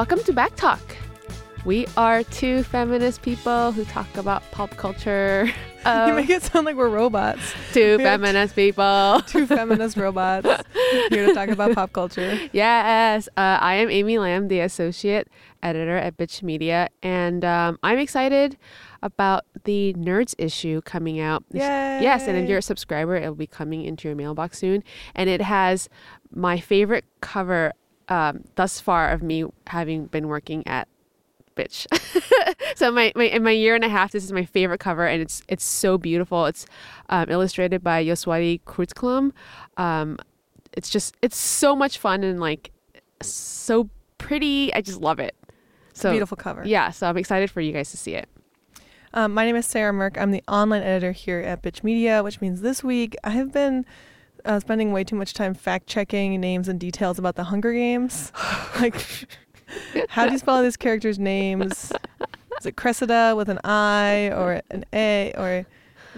Welcome to Backtalk. We are two feminist people who talk about pop culture. you Um, make it sound like we're robots. two we feminist people. Two feminist robots here to talk about pop culture. Yes, uh, I am Amy Lam, the associate editor at Bitch Media, and um, I'm excited about the Nerds issue coming out. Yay! Yes, and if you're a subscriber, it'll be coming into your mailbox soon. And it has my favorite cover um, thus far of me having been working at Bitch. so my, my in my year and a half, this is my favorite cover, and it's it's so beautiful. It's um, illustrated by Yoswati Krutzklum. Um, it's just it's so much fun and like so pretty. I just love it. So beautiful cover. yeah, so I'm excited for you guys to see it. Um, my name is Sarah Mirk. I'm the online editor here at Bitch Media, which means this week I have been uh, spending way too much time fact checking names and details about the Hunger Games. like, how do you spell these characters' names? Is it Cressida with an I or an A? Or,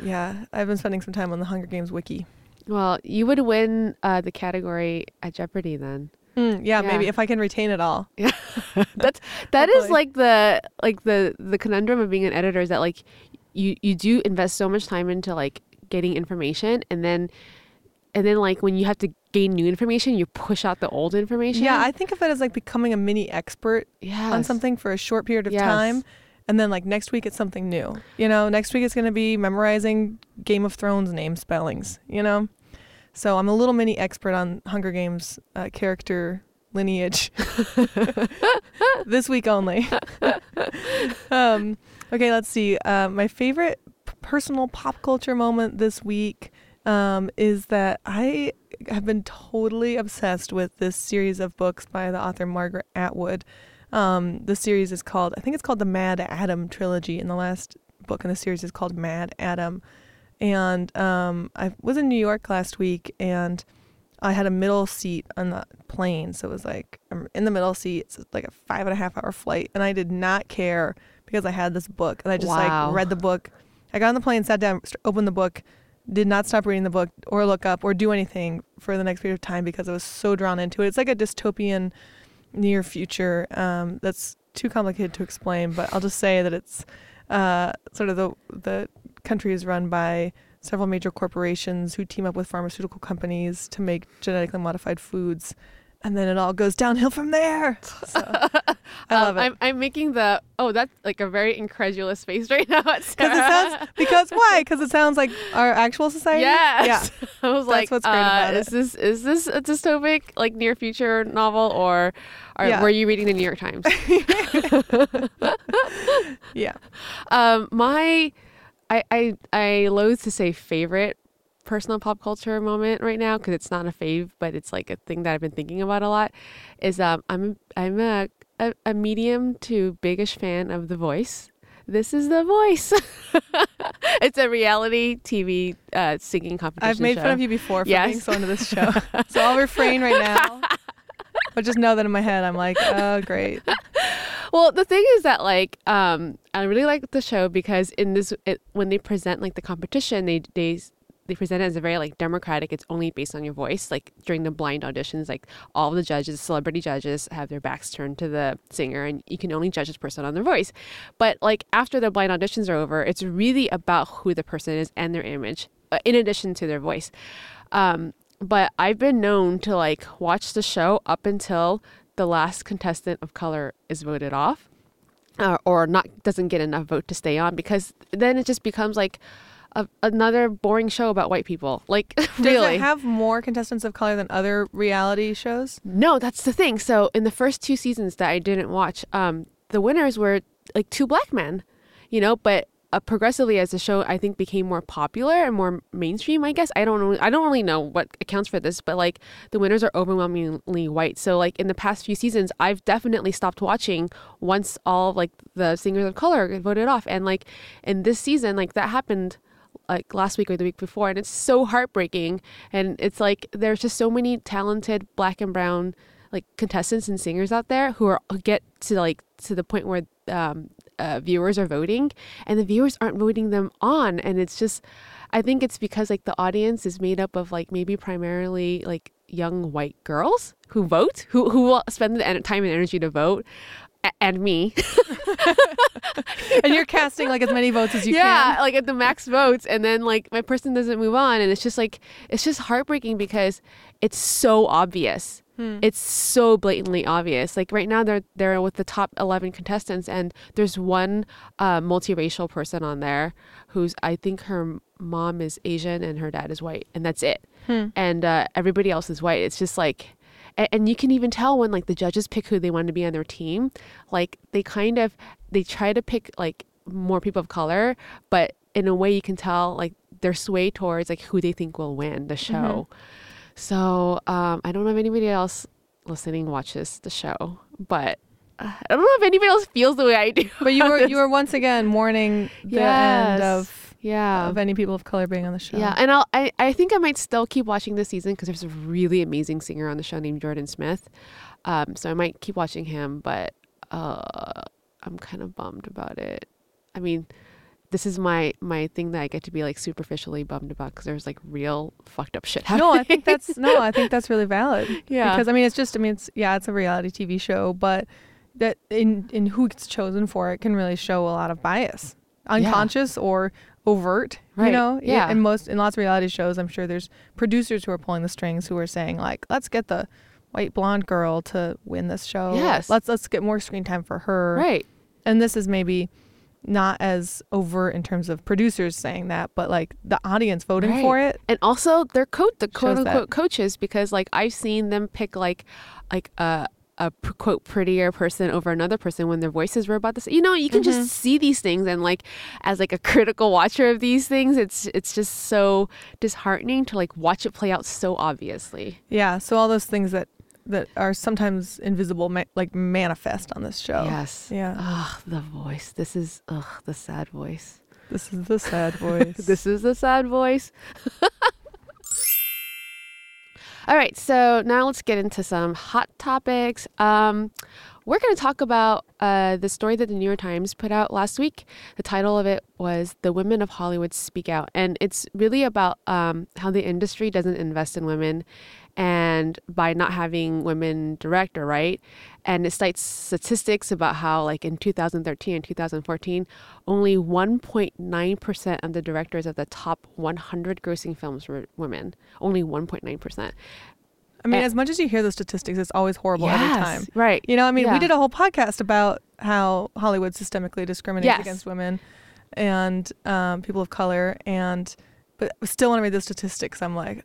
yeah, I've been spending some time on the Hunger Games wiki. Well, you would win uh, the category at Jeopardy then. Mm, yeah, maybe if I can retain it all. Yeah, That's that is like the like the the conundrum of being an editor is that like you you do invest so much time into like getting information and then and then like when you have to gain new information you push out the old information. Yeah, I think of it as like becoming a mini expert yes. on something for a short period of Yes. time. And then like next week it's something new. You know, next week it's going to be memorizing Game of Thrones name spellings, you know? So I'm a little mini expert on Hunger Games uh, character lineage. this week only. um, okay, let's see. Uh, my favorite p- personal pop culture moment this week um, is that I have been totally obsessed with this series of books by the author Margaret Atwood. Um, the series is called, I think it's called the MaddAddam trilogy, and the last book in the series is called MaddAddam. And um, I was in New York last week, and I had a middle seat on the plane, so it was like I'm in the middle seat. It's like a five and a half hour flight, and I did not care because I had this book, and I just Wow. like read the book. I got on the plane, sat down, opened the book, did not stop reading the book or look up or do anything for the next period of time because I was so drawn into it. It's like a dystopian near future um, that's too complicated to explain, but I'll just say that it's uh, sort of the the country is run by several major corporations who team up with pharmaceutical companies to make genetically modified foods, and then it all goes downhill from there. So, I love Um, it. I'm I'm making the oh that's like a very incredulous face right now. At Because it sounds because why? Because it sounds like our actual society. Yes. Yeah. I was That's like, what's great uh, about is it. this is this a dystopic like near future novel or, or Yeah. were you reading the New York Times? Yeah. um, my, I I I loathe to say favorite personal pop culture moment right now because it's not a fave, but it's like a thing that I've been thinking about a lot. Is um I'm I'm a a, a medium to bigish fan of The Voice. This is The Voice. it's a reality TV uh, singing competition. I've made show. fun of you before for Yes. being so into this show. so I'll refrain right now. But just know that in my head I'm like, oh great. Well, the thing is that like um I really like the show because in this it, when they present like the competition, they they they present it as a very like democratic. It's only based on your voice. Like during the blind auditions, like all the judges, celebrity judges, have their backs turned to the singer, and you can only judge this person on their voice. But like after the blind auditions are over, it's really about who the person is and their image, uh, in addition to their voice. Um, but I've been known to like watch the show up until the last contestant of color is voted off uh, or not doesn't get enough vote to stay on because then it just becomes like a, another boring show about white people. Like Does really. it have more contestants of color than other reality shows? no that's the thing. So in the first two seasons that i didn't watch um the winners were like two black men you know? But uh, progressively as the show i think became more popular and more mainstream i guess. I don't i don't really know what accounts for this but like the winners are overwhelmingly white. So like in the past few seasons i've definitely stopped watching once all like the singers of color voted off. And like in this season like that happened like last week or the week before and it's so heartbreaking. And it's like there's just so many talented black and brown like contestants and singers out there who are who get to like to the point where um, uh, viewers are voting and the viewers aren't voting them on. And it's just i think it's because like the audience is made up of like maybe primarily like young white girls who vote, who who will spend the time and energy to vote, and me. and you're casting like as many votes as you yeah, can. Yeah, like at the max votes, and then like my person doesn't move on, and it's just like it's just heartbreaking because it's so obvious. Hmm. It's so blatantly obvious. Like right now, they're they're with the top eleven contestants, and there's one uh, multiracial person on there who's I think her mom is Asian and her dad is white, and that's it. Hmm. And uh, everybody else is white. It's just like. A- And you can even tell when like the judges pick who they want to be on their team, like they kind of they try to pick like more people of color, but in a way you can tell like they're swayed towards like who they think will win the show. So um, I don't know if anybody else listening watches the show, but uh, I don't know if anybody else feels the way I do. But you were this. you were once again mourning the Yes. end of yeah. of any people of color being on the show. Yeah, and I'll, I I think I might still keep watching this season because there's a really amazing singer on the show named Jordan Smith, um, so I might keep watching him. But uh, I'm kind of bummed about it. I mean, this is my my thing that I get to be like superficially bummed about because there's like real fucked up shit happening. No, I think that's no, I think that's really valid. Yeah. Because I mean, it's just I mean, it's yeah, it's a reality TV show, but that in in who gets chosen for it can really show a lot of bias, unconscious or overt. You know, Yeah. In most in lots of reality shows, I'm sure there's producers who are pulling the strings who are saying like, let's get the white blonde girl to win this show. Yes. Let's let's get more screen time for her. right. And this is maybe not as overt in terms of producers saying that, but like the audience voting Right. for it. and also they're coach the quote Shows that. unquote coaches because like I've seen them pick like like a a quote prettier person over another person when their voices were about this. You know, you can Mm-hmm. just see these things and like as like a critical watcher of these things, it's it's just so disheartening to like watch it play out so obviously. Yeah, so all those things that that are sometimes invisible, ma- like manifest on this show. Yes. Yeah. Ugh, the voice. This is ugh the sad voice. This is the sad voice. this is the sad voice. All right, so now let's get into some hot topics. Um, we're going to talk about uh, the story that the New York Times put out last week. The title of it was "The Women of Hollywood Speak Out," and it's really about um, how the industry doesn't invest in women, and by not having women direct or write. And it cites statistics about how, like in 2013 and 2014, only 1.9% of the directors of the top 100 grossing films were women. Only 1.9%. I mean, Eh. as much as you hear those statistics, it's always horrible every time. Right. You know, I mean, Yeah. we did a whole podcast about how Hollywood systemically discriminates Yes. against women and um, people of color, and but I still want to read the statistics. I'm like.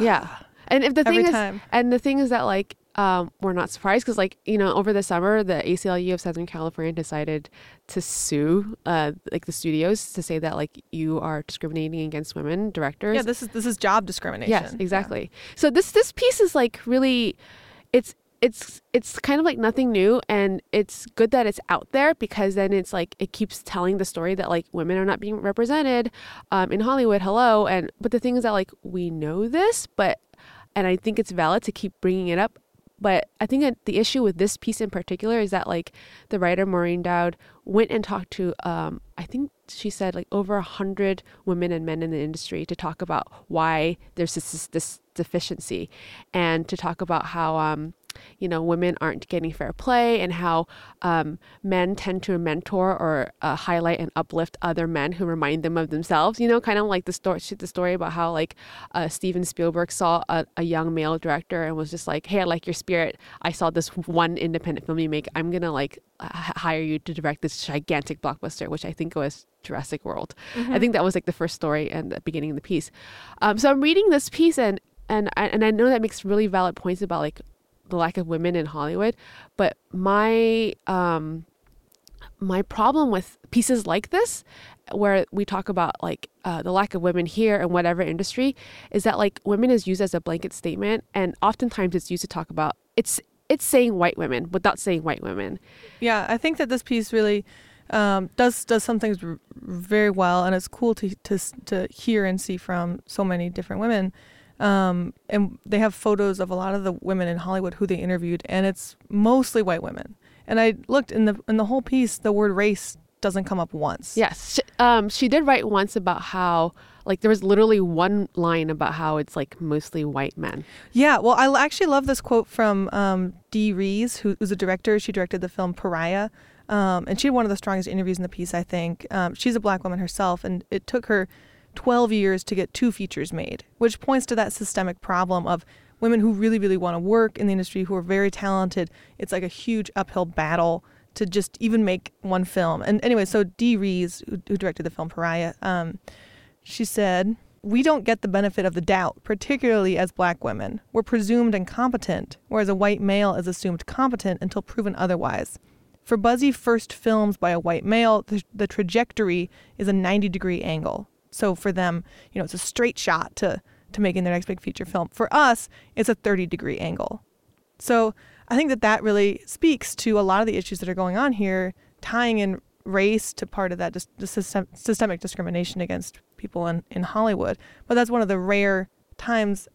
Yeah. And if the Every thing is, time. and the thing is that like um, we're not surprised because like you know over the summer the ACLU of Southern California decided to sue uh, like the studios to say that like you are discriminating against women directors. yeah, this is this is job discrimination. Yes, Yeah. exactly. So this this piece is like really, it's it's it's kind of like nothing new, and it's good that it's out there because then it's like it keeps telling the story that like women are not being represented um, in Hollywood. Hello, and but the thing is that like we know this, but and I think it's valid to keep bringing it up. But I think the issue with this piece in particular is that like the writer Maureen Dowd went and talked to um, I think she said like over a hundred women and men in the industry to talk about why there's this, this deficiency and to talk about how um, you know women aren't getting fair play and how um, men tend to mentor or uh, highlight and uplift other men who remind them of themselves you know kind of like the story the story about how like uh, Steven Spielberg saw a, a young male director and was just like hey I like your spirit. I saw this one independent film you make I'm gonna like h- hire you to direct this gigantic blockbuster which I think was Jurassic World. I think that was like the first story and the beginning of the piece. Um, so I'm reading this piece and and I, and I know that makes really valid points about like the lack of women in Hollywood, but my um my problem with pieces like this where we talk about like uh, the lack of women here in whatever industry is that like women is used as a blanket statement and oftentimes it's used to talk about it's it's saying white women without saying white women Yeah, I think that this piece really um, does does some things r- very well, and it's cool to to to hear and see from so many different women. Um, and they have photos of a lot of the women in Hollywood who they interviewed, and it's mostly white women. And I looked in the in the whole piece, the word race doesn't come up once. Yes, she, um, she did write once about how like there was literally one line about how it's like mostly white men. Yeah, well, I actually love this quote from um, Dee Rees, who was a director. She directed the film Pariah, um, and she had one of the strongest interviews in the piece, I think. Um, she's a black woman herself, and it took her 12 years to get two features made, which points to that systemic problem of women who really, really want to work in the industry, who are very talented. It's like a huge uphill battle to just even make one film. And anyway, so Dee Rees, who, who directed the film Pariah, um, she said, We don't get the benefit of the doubt, particularly as black women. We're presumed incompetent, whereas a white male is assumed competent until proven otherwise. For buzzy first films by a white male, the, the trajectory is a 90 degree angle. So for them, you know, it's a straight shot to, to making their next big feature film. For us, it's a 30 degree angle. So I think that that really speaks to a lot of the issues that are going on here, tying in race to part of that dis- system, systemic discrimination against people in, in Hollywood. But that's one of the rare times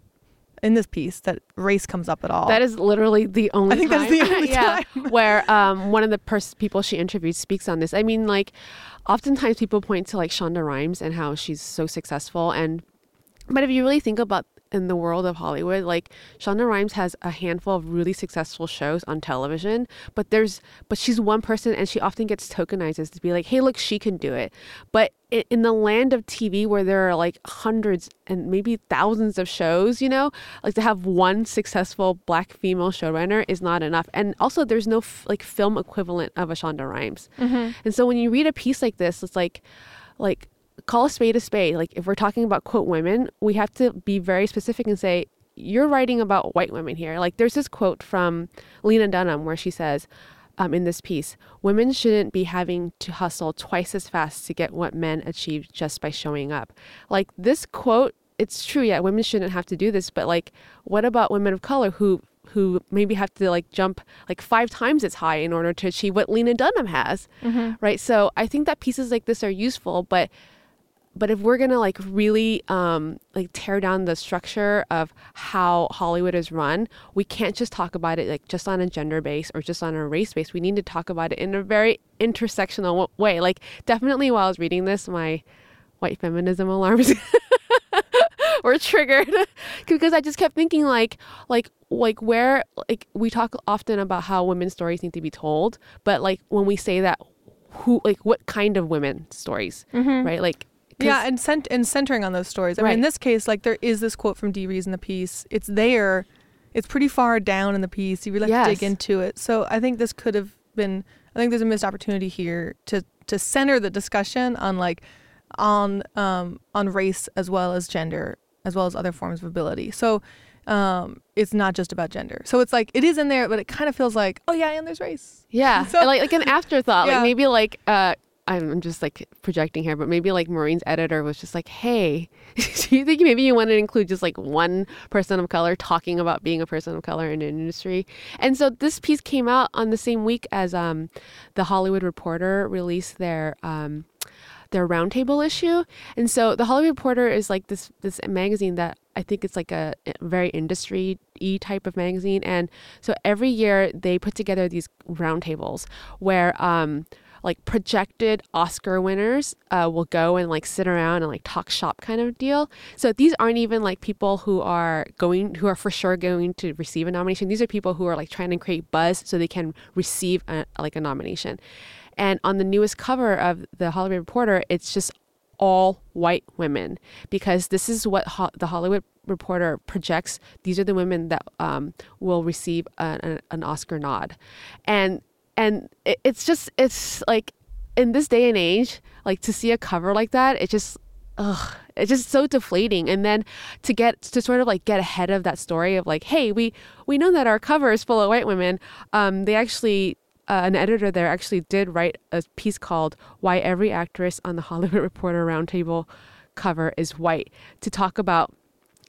in this piece that race comes up at all. That is literally the only. I think time, that's the only yeah, time. where um, one of the pers- people she interviewed speaks on this. I mean, like, oftentimes people point to like Shonda Rhimes and how she's so successful, and but if you really think about in the world of Hollywood, like Shonda Rhimes has a handful of really successful shows on television, but there's but she's one person and she often gets tokenized as to be like, hey, look, she can do it. But in, the land of TV where there are like hundreds and maybe thousands of shows, you know, like to have one successful black female showrunner is not enough. And also, there's no f- like film equivalent of a Shonda Rhimes. Mm-hmm. And so when you read a piece like this, it's like, like call a spade a spade. Like if we're talking about quote women, we have to be very specific and say you're writing about white women here. Like there's this quote from Lena Dunham where she says um, in this piece, women shouldn't be having to hustle twice as fast to get what men achieve just by showing up. Like this quote, it's true. Yeah, women shouldn't have to do this, but like, what about women of color who who maybe have to like jump like five times as high in order to achieve what Lena Dunham has, right? So I think that pieces like this are useful, but but if we're gonna like really um, like tear down the structure of how Hollywood is run, we can't just talk about it like just on a gender base or just on a race base. We need to talk about it in a very intersectional w- way. Like definitely, while I was reading this, my white feminism alarms were triggered because I just kept thinking like like like where like we talk often about how women's stories need to be told, but like when we say that, who like what kind of women stories, right? Like Yeah, and cent- and centering on those stories. I mean, in this case, like there is this quote from Dee Rees in the piece. It's there. It's pretty far down in the piece. You really have to dig into it. So I think this could have been. I think there's a missed opportunity here to to center the discussion on like on um on race as well as gender as well as other forms of ability. So um it's not just about gender. So it's like it is in there, but it kind of feels like oh yeah, and there's race. Yeah, So- like like an afterthought. Yeah. Like maybe like uh, I'm just like projecting here, but maybe like Maureen's editor was just like, "Hey, do you think maybe you want to include just like one person of color talking about being a person of color in an industry?" And so this piece came out on the same week as um, the Hollywood Reporter released their. Um, their roundtable issue, and so the Hollywood Reporter is like this this magazine that I think it's like a very industry e type of magazine, and so every year they put together these roundtables where um, like projected Oscar winners uh, will go and like sit around and like talk shop kind of deal. So these aren't even like people who are going who are for sure going to receive a nomination. These are people who are like trying to create buzz so they can receive a, like a nomination. And on the newest cover of the Hollywood Reporter, it's just all white women because this is what ho- the Hollywood Reporter projects. These are the women that um, will receive an, Oscar nod, and and it, it's just it's like in this day and age, like to see a cover like that, it just ugh, it's just so deflating. And then to get to sort of like get ahead of that story of like, hey, we we know that our cover is full of white women. Um, they actually uh, an editor there actually did write a piece called "Why Every Actress on the Hollywood Reporter Roundtable Cover is White" to talk about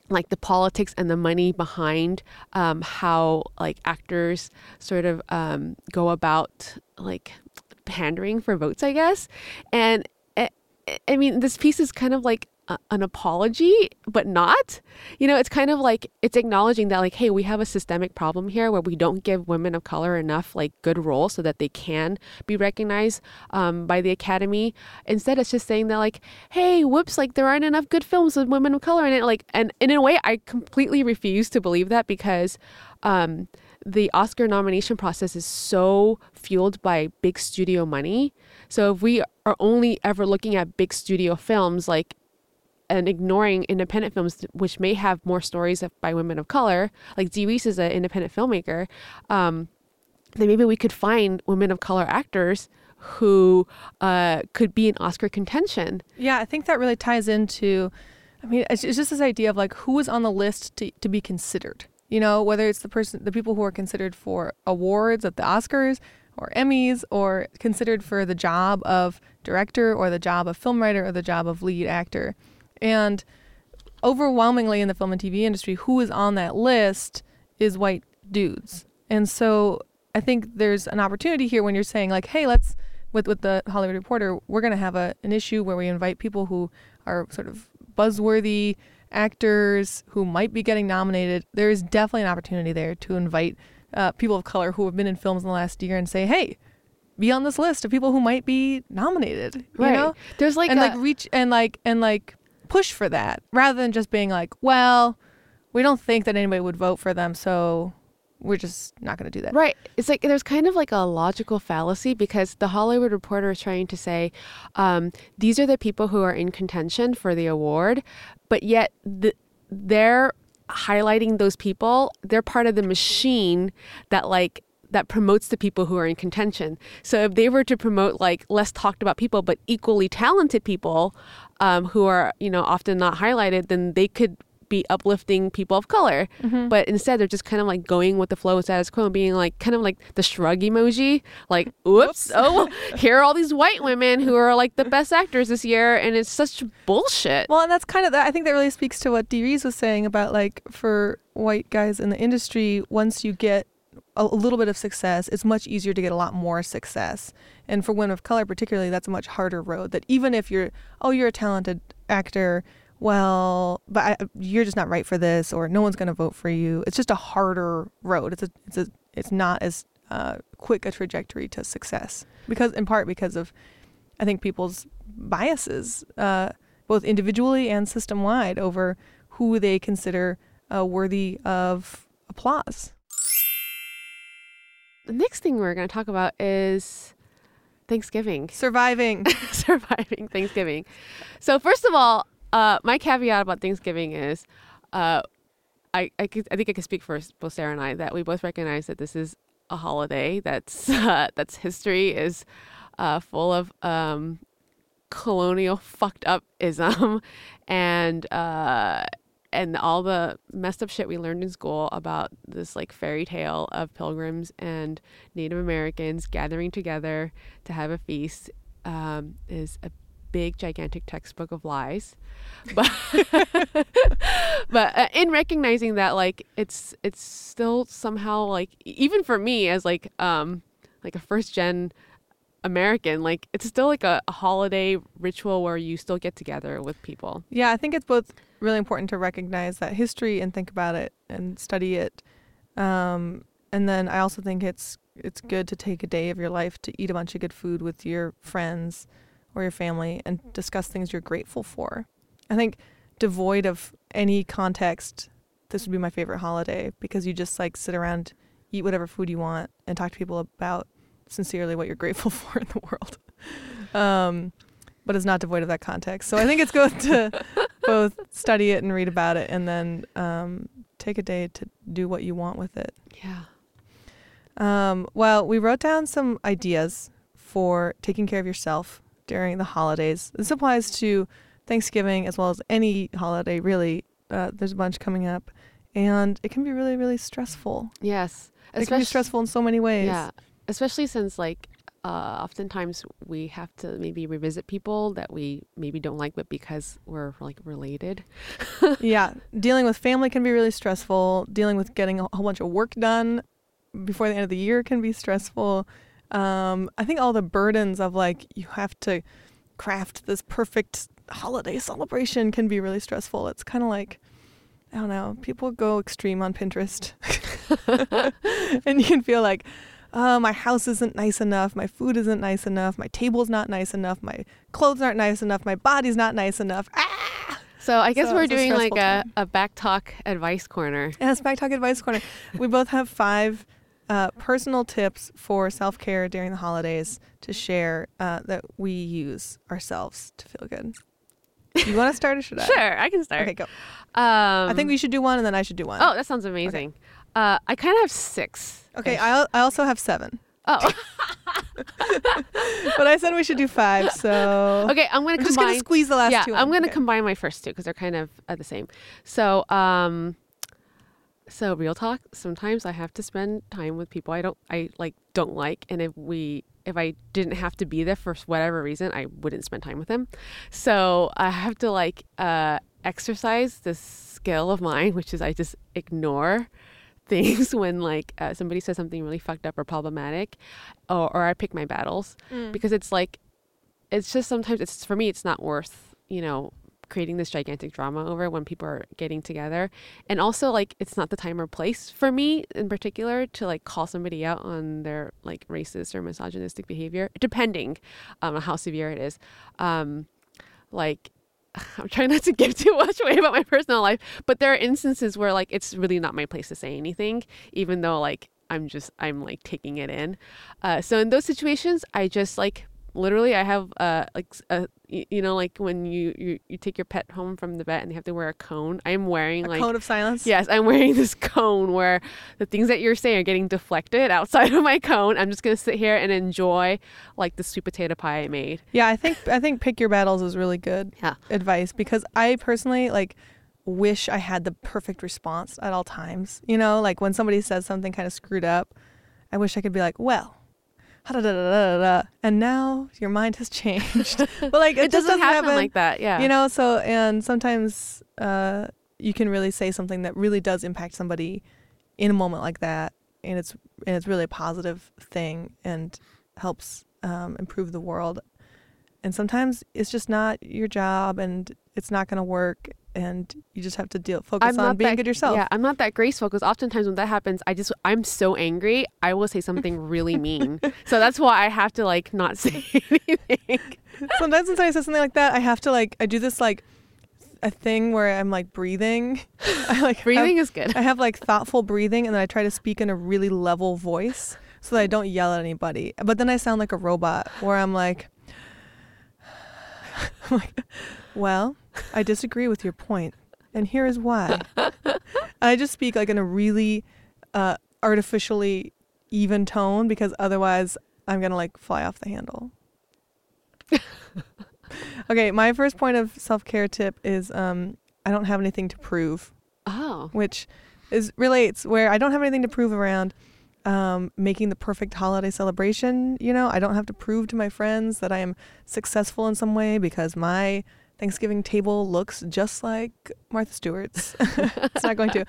like the politics and the money behind um, how like actors sort of um, go about like pandering for votes, I guess. And I, I mean, this piece is kind of like an apology, but not. You know, it's kind of like it's acknowledging that like, hey, we have a systemic problem here where we don't give women of color enough like good roles so that they can be recognized um, by the Academy. Instead, it's just saying that like, hey, whoops, like there aren't enough good films with women of color in it. Like, and, and in a way, I completely refuse to believe that because. Um, the Oscar nomination process is so fueled by big studio money. So if we are only ever looking at big studio films, like and ignoring independent films, which may have more stories of, by women of color, like Dee Rees is an independent filmmaker, um, then maybe we could find women of color actors who uh, could be in Oscar contention. Yeah, I think that really ties into, I mean, it's, it's just this idea of like who is on the list to, to be considered. You know, whether it's the person, the people who are considered for awards at the Oscars or Emmys or considered for the job of director or the job of film writer or the job of lead actor. And overwhelmingly in the film and TV industry, who is on that list is white dudes. And so I think there's an opportunity here when you're saying like, hey, let's with with the Hollywood Reporter, we're gonna have a an issue where we invite people who are sort of buzzworthy actors who might be getting nominated. There is definitely an opportunity there to invite uh, people of color who have been in films in the last year and say, hey, be on this list of people who might be nominated. You Right. know? There's like and a, like reach and like and like push for that rather than just being like, well, we don't think that anybody would vote for them, so we're just not going to do that. Right. It's like there's kind of like a logical fallacy because the Hollywood Reporter is trying to say um, these are the people who are in contention for the award, but yet the, they're highlighting those people. They're part of the machine that like that promotes the people who are in contention. So if they were to promote like less talked about people but equally talented people um, who are you know often not highlighted, then they could be uplifting people of color. But instead, they're just kind of like going with the flow, status quo, and being like kind of like the shrug emoji, like, "Oops, oh, here are all these white women who are like the best actors this year," and it's such bullshit. Well, and that's kind of that. I think that really speaks to what Dee Rees was saying about like for white guys in the industry, once you get a little bit of success, it's much easier to get a lot more success. And for women of color, particularly, that's a much harder road. That even if you're, oh, you're a talented actor, well, but I, you're just not right for this, or no one's going to vote for you. It's just a harder road. It's a, it's a, it's not as uh, quick a trajectory to success because, in part, because of, I think people's biases, uh, both individually and system wide, over who they consider uh, worthy of applause. The next thing we're going to talk about is Thanksgiving, Surviving. surviving Thanksgiving. So first of all, uh, my caveat about Thanksgiving is, uh, I I, could, I think I can speak for both Sarah and I that we both recognize that this is a holiday that's uh, that's history is uh, full of um, colonial fucked up ism and uh, and all the messed up shit we learned in school about this like fairy tale of pilgrims and Native Americans gathering together to have a feast um, is a big gigantic textbook of lies. But but uh, in recognizing that like it's it's still somehow like even for me as like um like a first gen American like it's still like a, a holiday ritual where you still get together with people. Yeah, I think it's both really important to recognize that history and think about it and study it. Um, and then I also think it's it's good to take a day of your life to eat a bunch of good food with your friends or your family and discuss things you're grateful for. I think devoid of any context, this would be my favorite holiday because you just like sit around, eat whatever food you want, and talk to people about sincerely what you're grateful for in the world. Um, but it's not devoid of that context. So I think it's good to both study it and read about it, and then um, take a day to do what you want with it. yeah Um, well, we wrote down some ideas for taking care of yourself during the holidays. This applies to Thanksgiving as well as any holiday, really. Uh, there's a bunch coming up, and it can be really, really stressful. yes It can be Especially- stressful in so many ways. Yeah, especially since like uh, oftentimes we have to maybe revisit people that we maybe don't like, but because we're like related. yeah, dealing with family can be really stressful. Dealing with getting a whole bunch of work done before the end of the year can be stressful. Um, I think all the burdens of like you have to craft this perfect holiday celebration can be really stressful. It's kind of like, I don't know, people go extreme on Pinterest. and you can feel like, oh, my house isn't nice enough, my food isn't nice enough, my table's not nice enough, my clothes aren't nice enough, my body's not nice enough. Ah! So I guess So we're it's a doing like a, time. a back talk advice corner. Yes, Back Talk Advice Corner. we both have five uh, personal tips for self care during the holidays to share uh, that we use ourselves to feel good. You want to start or should I? Sure, I can start. Okay, go. Um, I think we should do one and then I should do one. Oh, that sounds amazing. Uh, I kind of have six. okay. I, I also have seven, Oh, but I said we should do five. So okay. I'm gonna we're just gonna combine. squeeze the last yeah, two. I'm in. gonna Okay. combine my first two because they're kind of uh, the same. So, um, so real talk. Sometimes I have to spend time with people I don't, I like, don't like, and if we, if I didn't have to be there for whatever reason, I wouldn't spend time with them. So I have to like uh, exercise this skill of mine, which is I just ignore things when like uh, somebody says something really fucked up or problematic, or, or I pick my battles Mm. because it's like it's just sometimes it's for me it's not worth you know creating this gigantic drama over when people are getting together and also like it's not the time or place for me in particular to like call somebody out on their like racist or misogynistic behavior depending um, on how severe it is um like I'm trying not to give too much away about my personal life, but there are instances where like it's really not my place to say anything, even though like I'm just I'm like taking it in. Uh, so in those situations, I just like literally I have uh like a y- you know like when you, you you take your pet home from the vet and they have to wear a cone. I'm wearing a like cone of silence. Yes, I'm wearing this cone where the things that you're saying are getting deflected outside of my cone. I'm just gonna sit here and enjoy like the sweet potato pie I made. Yeah, I think I think pick your battles is really good Yeah. advice because I personally like wish I had the perfect response at all times. You know, like when somebody says something kind of screwed up, I wish I could be like, well. Da-da-da-da-da-da, And now your mind has changed. but like it, It, just doesn't, happen, like that. Yeah. You know, so and sometimes uh, you can really say something that really does impact somebody in a moment like that, and it's and it's really a positive thing and helps um, improve the world. And sometimes it's just not your job, and it's not going to work, and you just have to deal focus I'm on being that, good yourself. Yeah, I'm not that graceful because oftentimes when that happens, I just I'm so angry. I will say something really mean. so that's why I have to like not say anything. Sometimes when I say something like that, I have to like I do this like a thing where I'm like breathing. I like have- Breathing is good. I have like thoughtful breathing and then I try to speak in a really level voice so that I don't yell at anybody. But then I sound like a robot where I'm like, I'm like well, I disagree with your point and here is why. I just speak like in a really uh, artificially even tone because otherwise I'm to like fly off the handle. okay, my first point of self-care tip is um I don't have anything to prove Oh. which is relates where I don't have anything to prove around um, making the perfect holiday celebration. You know, I don't have to prove to my friends that I am successful in some way because my Thanksgiving table looks just like Martha Stewart's. it's not going to.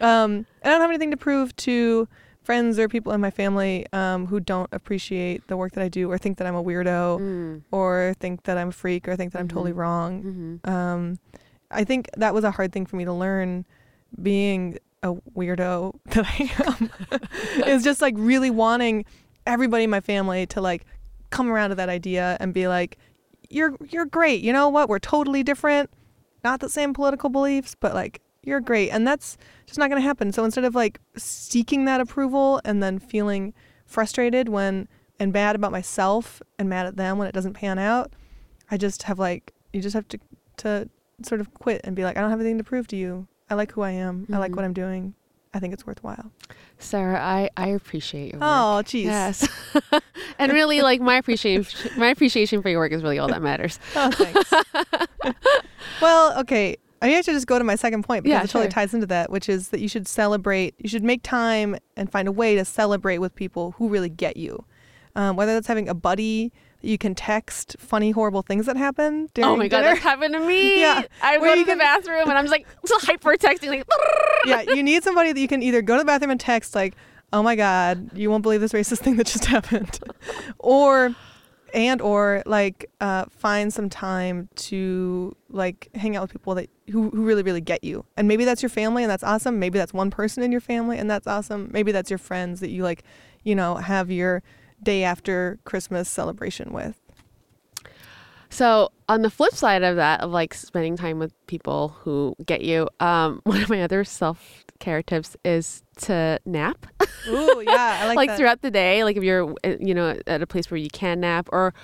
Um, I don't have anything to prove to friends or people in my family um, who don't appreciate the work that I do or think that I'm a weirdo Mm. or think that I'm a freak or think that I'm totally Mhm. wrong hmm um, I think that was a hard thing for me to learn being a weirdo that I am is just like really wanting everybody in my family to like come around to that idea and be like you're you're great you know what we're totally different not the same political beliefs but like you're great and that's just not going to happen so instead of like seeking that approval and then feeling frustrated when and mad about myself and mad at them when it doesn't pan out i just have like you just have to to sort of quit and be like, I don't have anything to prove to you. I like who I am. I like Mhm. what I'm doing. I think it's worthwhile. Sarah, I I appreciate your work. Oh, geez. Yes. and really like my appreciation my appreciation for your work is really all that matters. Oh, thanks. well, okay. I mean, I should just go to my second point because Yeah, it totally sure. ties into that, which is that you should celebrate. You should make time and find a way to celebrate with people who really get you. Um, whether that's having a buddy you can text funny, horrible things that happen during oh my god, dinner. that's happened to me. Yeah, I where go to you the bathroom and I'm just like hyper texting like yeah, you need somebody that you can either go to the bathroom and text like, "Oh my God, you won't believe this racist thing that just happened," or and or like uh, find some time to like hang out with people that who, who really really get you. And maybe that's your family and that's awesome. Maybe that's one person in your family and that's awesome. Maybe that's your friends that you like you know have your day after christmas celebration with So on the flip side of that, of like spending time with people who get you, um, one of my other self care tips is to nap. Ooh, yeah i like, like throughout the day, like if you're uh, you know at a place where you can nap, or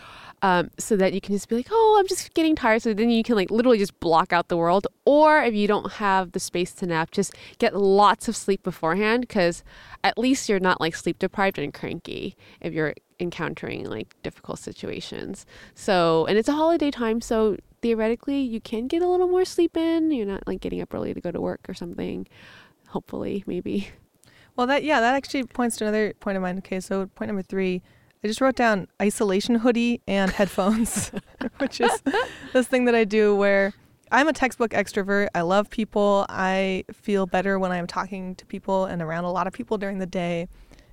um, so that you can just be like, oh, I'm just getting tired. So then you can like literally just block out the world. Or if you don't have the space to nap, just get lots of sleep beforehand because at least you're not like sleep deprived and cranky if you're encountering like difficult situations. So and it's a holiday time, so theoretically you can get a little more sleep in. You're not like getting up early to go to work or something. Hopefully, maybe. Well, that yeah, that actually points to another point of mine. Okay, so point number three, I just wrote down isolation hoodie and headphones, which is this thing that I do where I'm a textbook extrovert. I love people. I feel better when I'm talking to people and around a lot of people during the day.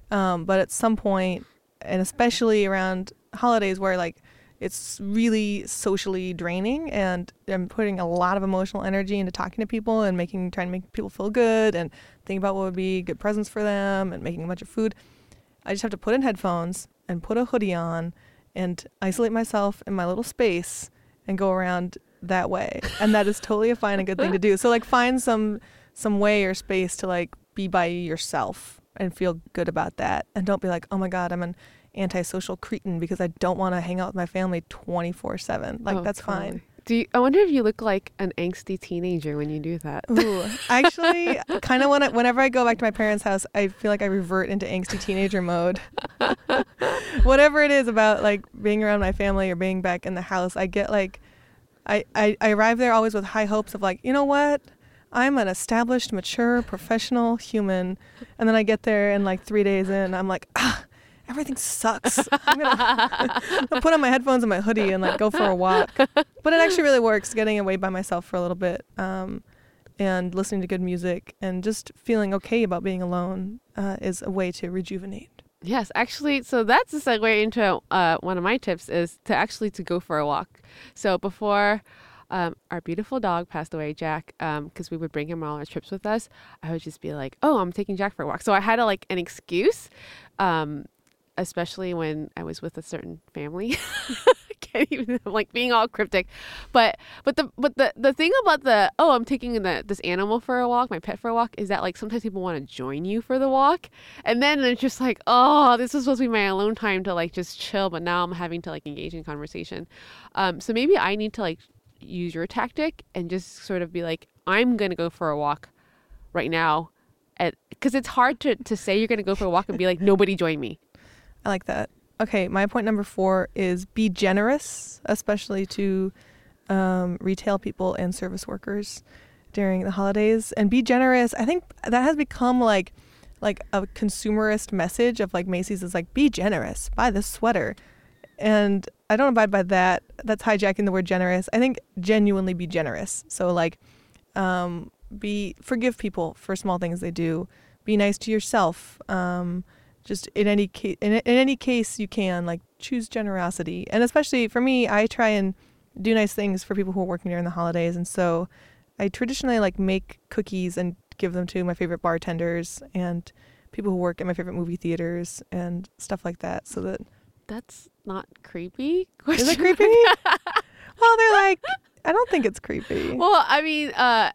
Um, but at some point, and especially around holidays where like it's really socially draining and I'm putting a lot of emotional energy into talking to people and making trying to make people feel good and thinking about what would be good presents for them and making a bunch of food. I just have to put in headphones and put a hoodie on and isolate myself in my little space and go around that way. And that is totally a fine and good thing to do. So like find some some way or space to like be by yourself and feel good about that. And don't be like, "Oh my god, I'm an antisocial cretin because I don't want to hang out with my family 24/7." Like Oh, that's totally. fine. Do you, I wonder if you look like an angsty teenager when you do that? Ooh, actually, kind of when I, whenever I go back to my parents' house, I feel like I revert into angsty teenager mode. Whatever it is about like being around my family or being back in the house, I get like, I, I, I arrive there always with high hopes of like, you know what? I'm an established, mature, professional human. And then I get there and like three days in, I'm like, ah, everything sucks. I'm gonna, I'll put on my headphones and my hoodie and like go for a walk. But it actually really works getting away by myself for a little bit. Um, and listening to good music and just feeling okay about being alone uh, is a way to rejuvenate. Yes, actually, so that's a segue into uh, one of my tips is to actually to go for a walk. So before um, our beautiful dog passed away, Jack, because we would bring him on our trips with us, I would just be like, "Oh, I'm taking Jack for a walk." So I had a, like an excuse, um, especially when I was with a certain family. I can't even I'm, like being all cryptic, but but the but the the thing about the oh I'm taking the this animal for a walk, my pet for a walk, is that like sometimes people want to join you for the walk, and then it's just like oh this is supposed to be my alone time to like just chill, but now I'm having to like engage in conversation. Um, so maybe I need to like use your tactic and just sort of be like I'm gonna go for a walk right now, because it's hard to to say you're gonna go for a walk and be like nobody join me. I like that. Okay, my point number four is be generous, especially to um, retail people and service workers during the holidays. And be generous. I think that has become like like a consumerist message of like Macy's is like be generous, buy this sweater, and I don't abide by that. That's hijacking the word generous. I think genuinely be generous. So like, um, be forgive people for small things they do. Be nice to yourself. Um, just in any case in, in any case you can like choose generosity. And especially for me i try and do nice things for people who are working during the holidays. And so i traditionally like make cookies and give them to my favorite bartenders and people who work at my favorite movie theaters and stuff like that so that That's not creepy. is it creepy? well they're like i don't think it's creepy. Well, I mean, uh,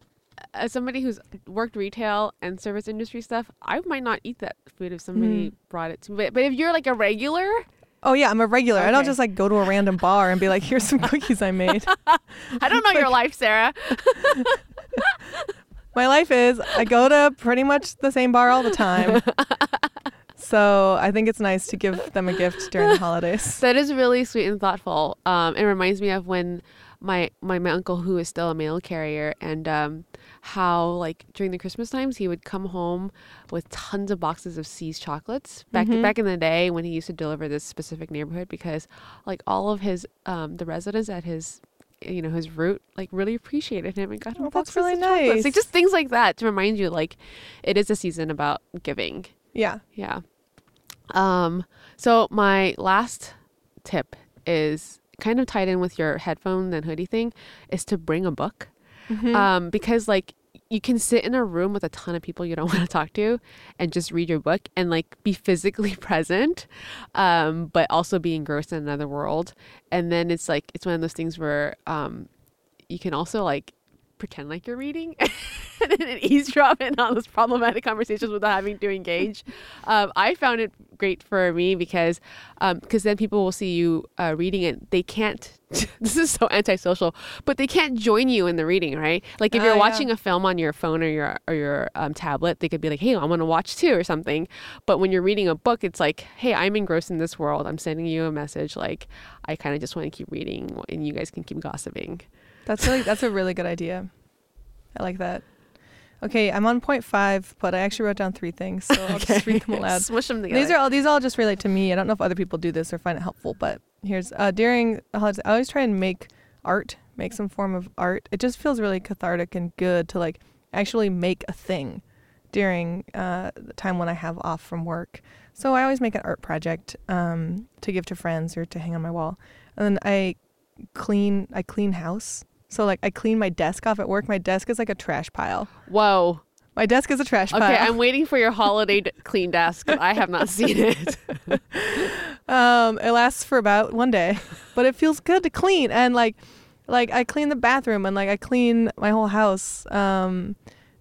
as somebody who's worked retail and service industry stuff, I might not eat that food if somebody Mm. brought it to me. But, but if you're like a regular, oh yeah i'm a regular i don't just like go to a random bar and be like here's some cookies i made I don't know your life, Sarah. My life is I go to pretty much the same bar all the time. So I think it's nice to give them a gift during the holidays. That is really sweet and thoughtful. Um, it reminds me of when my, my my uncle who is still a mail carrier and um, how like during the Christmas times he would come home with tons of boxes of See's chocolates back Mhm. back in the day when he used to deliver this specific neighborhood because like all of his um, the residents at his you know his route like really appreciated him and got him Oh, that's really of chocolates. nice. like just things like that to remind you like it is a season about giving Yeah. yeah. Um, so my last tip is kind of tied in with your headphone and hoodie thing is to bring a book. Mhm. Um, because like you can sit in a room with a ton of people you don't want to talk to and just read your book and like be physically present, um, but also be engrossed in another world. And then it's like it's one of those things where um, you can also like pretend like you're reading and then eavesdrop in on those problematic conversations without having to engage. Um, I found it great for me because because then people will see you uh, reading it. They can't. this is so antisocial, but they can't join you in the reading, right? Like if you're yeah. watching a film on your phone or your or your um, tablet, they could be like, "Hey, I want to watch too" or something. But when you're reading a book, it's like, "Hey, I'm engrossed in this world. I'm sending you a message. Like, I kind of just want to keep reading, and you guys can keep gossiping." That's really that's a really good idea. I like that. Okay, I'm on point five, but I actually wrote down three things, so I'll just read them aloud. Smush them together. These are all these all just relate to me. I don't know if other people do this or find it helpful, but here's uh, during the holidays, I always try and make art, make some form of art. It just feels really cathartic and good to like actually make a thing during uh, the time when I have off from work. So I always make an art project um, to give to friends or to hang on my wall, and then I clean. I clean house. So like I clean my desk off at work. My desk is like a trash pile. Whoa. My desk is a trash pile. Okay, I'm waiting for your holiday d- clean desk. I have not seen it. Um, it lasts for about one day, but it feels good to clean and like, like I clean the bathroom and like I clean my whole house, um,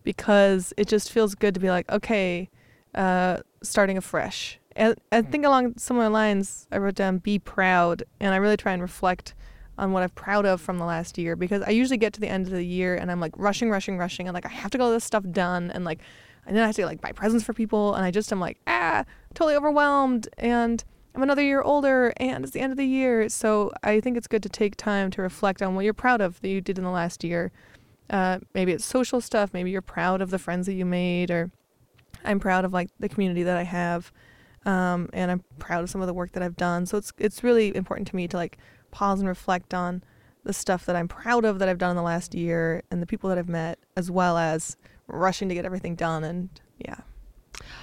because it just feels good to be like, okay, uh, starting afresh. And I think along similar lines, I wrote down be proud, and I really try and reflect on what I'm proud of from the last year because I usually get to the end of the year and I'm like rushing, rushing, rushing, and like I have to get all this stuff done, and like, and then I have to like buy presents for people, and I just am like, ah, totally overwhelmed, and I'm another year older and it's the end of the year. So I think it's good to take time to reflect on what you're proud of that you did in the last year. Uh, maybe it's social stuff. Maybe you're proud of the friends that you made, or I'm proud of like the community that I have, um, and I'm proud of some of the work that I've done. So it's it's really important to me to like pause and reflect on the stuff that I'm proud of that I've done in the last year and the people that I've met, as well as rushing to get everything done. And yeah,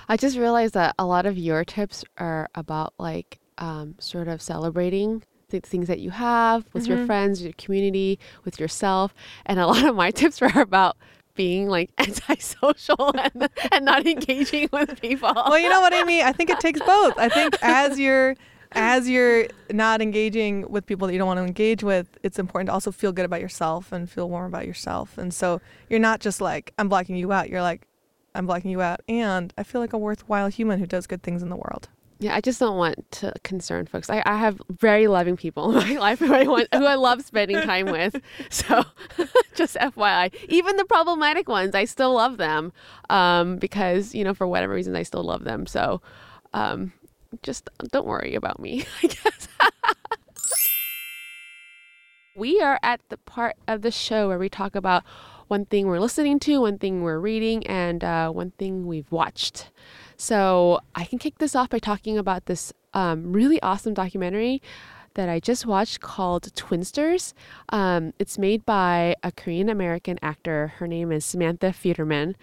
I just realized that a lot of your tips are about like um, sort of celebrating the things that you have with your Mhm. friends, your community, with yourself, and a lot of my tips are about being like antisocial and, and not engaging with people. well, you know what I mean. I think it takes both. I think as you're as you're not engaging with people that you don't want to engage with, it's important to also feel good about yourself and feel warm about yourself. And so you're not just like I'm blocking you out. You're like I'm blocking you out, and I feel like a worthwhile human who does good things in the world. Yeah, I just don't want to concern folks. I, I have very loving people in my life who I want, who I love spending time with. So, just FYI, even the problematic ones, I still love them um, because you know for whatever reason I still love them. So, um, just don't worry about me. I guess. we are at the part of the show where we talk about one thing we're listening to, one thing we're reading, and uh, one thing we've watched. So I can kick this off by talking about this um, really awesome documentary that I just watched called Twinsters. Um, it's made by a Korean American actor. Her name is Samantha Futerman.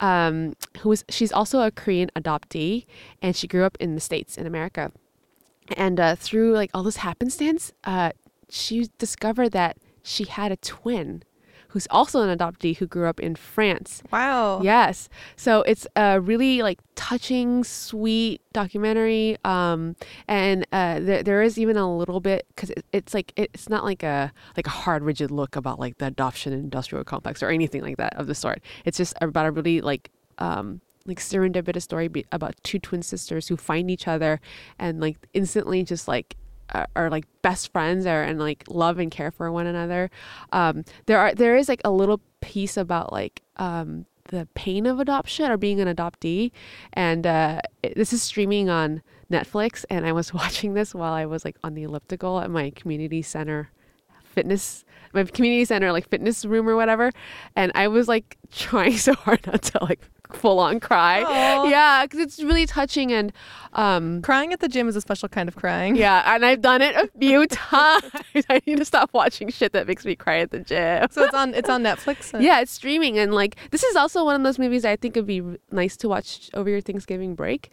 Um, was? she's also a Korean adoptee, and she grew up in the states in America. And uh, through like all this happenstance, uh, she discovered that she had a twin, who's also an adoptee who grew up in France. Wow. Yes. So it's a really like touching, sweet documentary. Um, and uh, there, there is even a little bit because it, it's like it's not like a like a hard, rigid look about like the adoption industrial complex or anything like that of the sort. It's just about a really like um, like serendipitous story about two twin sisters who find each other and like instantly just like are, like best friends or and like love and care for one another. Um, there are there is like a little piece about like um, the pain of adoption or being an adoptee, and uh, it- this is streaming on Netflix. And I was watching this while I was like on the elliptical at my community center fitness my community center like fitness room or whatever and i was like trying so hard not to like full on cry Aw. yeah because it's really touching and um Crying at the gym is a special kind of crying. yeah, and I've done it a few times. I need to stop watching shit that makes me cry at the gym. So it's on it's on Netflix. Yeah, it's streaming, and like this is also one of those movies I think would be nice to watch over your Thanksgiving break.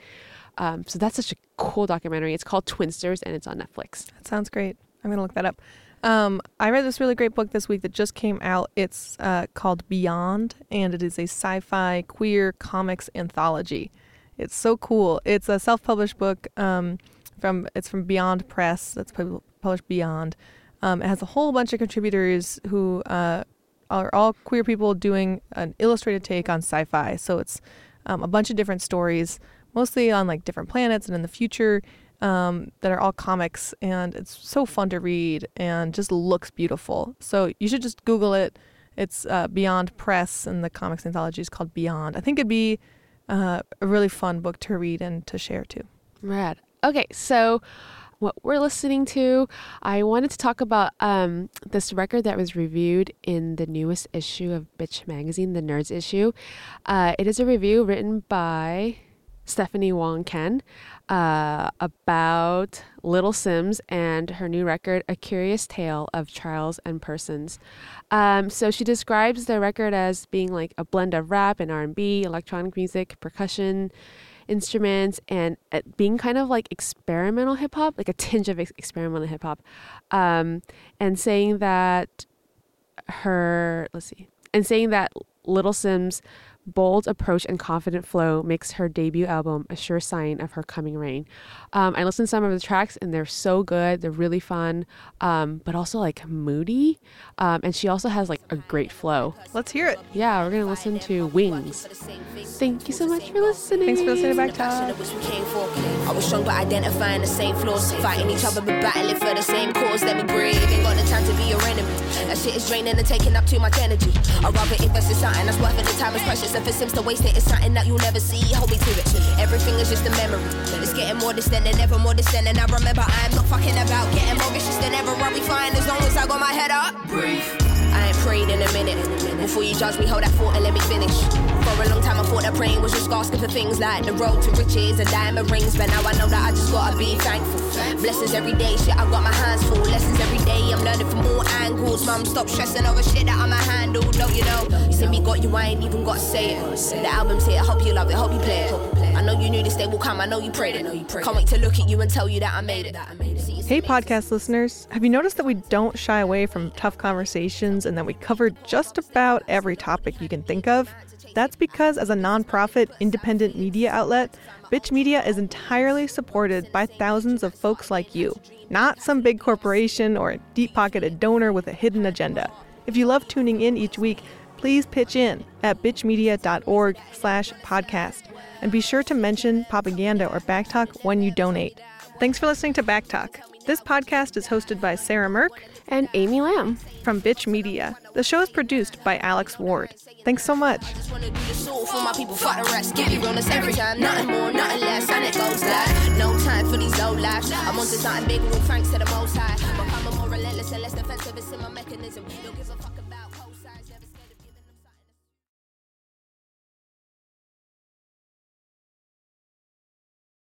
Um, so that's such a cool documentary. It's called Twinsters, and it's on Netflix. That sounds great. I'm gonna look that up. Um, I read this really great book this week that just came out. It's uh, called Beyond, and it is a sci-fi queer comics anthology. It's so cool. It's a self-published book um, from it's from Beyond Press. That's published Beyond. Um, it has a whole bunch of contributors who uh, are all queer people doing an illustrated take on sci-fi. So it's um, a bunch of different stories, mostly on like different planets and in the future um, that are all comics, and it's so fun to read and just looks beautiful. So you should just Google it. It's uh, Beyond Press, and the comics anthology is called Beyond. I think it'd be uh, a really fun book to read and to share too. Rad. Okay, so what we're listening to, I wanted to talk about um, this record that was reviewed in the newest issue of Bitch Magazine, the Nerds issue. Uh, it is a review written by Stephanie Wong Ken uh, about Little Simz and her new record, A Curious Tale of Trials and Persons. Um, so she describes the record as being like a blend of rap and R&B, electronic music, percussion, instruments, and uh, being kind of like experimental hip hop, like a tinge of ex- experimental hip hop, um, and saying that her let's see, and saying that Little Simz bold approach and confident flow makes her debut album a sure sign of her coming reign. Um, I listened to some of the tracks and they're so good. They're really fun, um, but also like moody. Um, and she also has like a great flow. Let's hear it. Yeah, we're gonna listen to Wings. Thank you so much for listening. Thanks for listening Back passion Talk. of which we came for. I was strong, but identifying the same flaws. Fighting each other, but battling for the same cause. Let me breathe. Ain't got the time to be your enemy. That shit is draining and taking up too much energy. I'd rather invest in something that's worth it. The time is precious. If it seems to waste it, it's something that you'll never see. Hold me to it. Everything is just a memory. It's getting more distant and ever more distant. And I remember I'm not fucking about getting more vicious than ever. I'll be fine as long as I got my head up. Breathe. I ain't prayed in a minute. Before you judge me, hold that thought and let me finish. For a long time, I thought that praying was just asking for things like the road to riches and diamond rings. But now I know that I just gotta be thankful. Blessings every day, shit, I got my hands full. Lessons every day, I'm learning from all angles. Mum, stop stressing over shit that I'ma handle. Don't you know? You see me got you, I ain't even gotta say it. The album's here, I hope you love it, hope you play it. I know you knew this day will come, I know you prayed it. Can't wait to look at you and tell you that I made it. See, it's Hey, podcast listeners, have you noticed that we don't shy away from tough conversations and that we cover just about every topic you can think of? That's because, as a nonprofit, independent media outlet, Bitch Media is entirely supported by thousands of folks like you, not some big corporation or a deep pocketed donor with a hidden agenda. If you love tuning in each week, please pitch in at bitchmedia.org slash podcast and be sure to mention propaganda or backtalk when you donate. Thanks for listening to Backtalk. This podcast is hosted by Sarah Mirk And Amy Lam. from Bitch Media. The show is produced by Alex Ward. Thanks so much. just wanna do the soul for my people, fuck the rest. Give you realness every time, nothing more, nothing less, and it goes like no time for these low lives. I'm on to something big, all thanks to the most high. Becoming more relentless and less defensive, it's in my mechanism.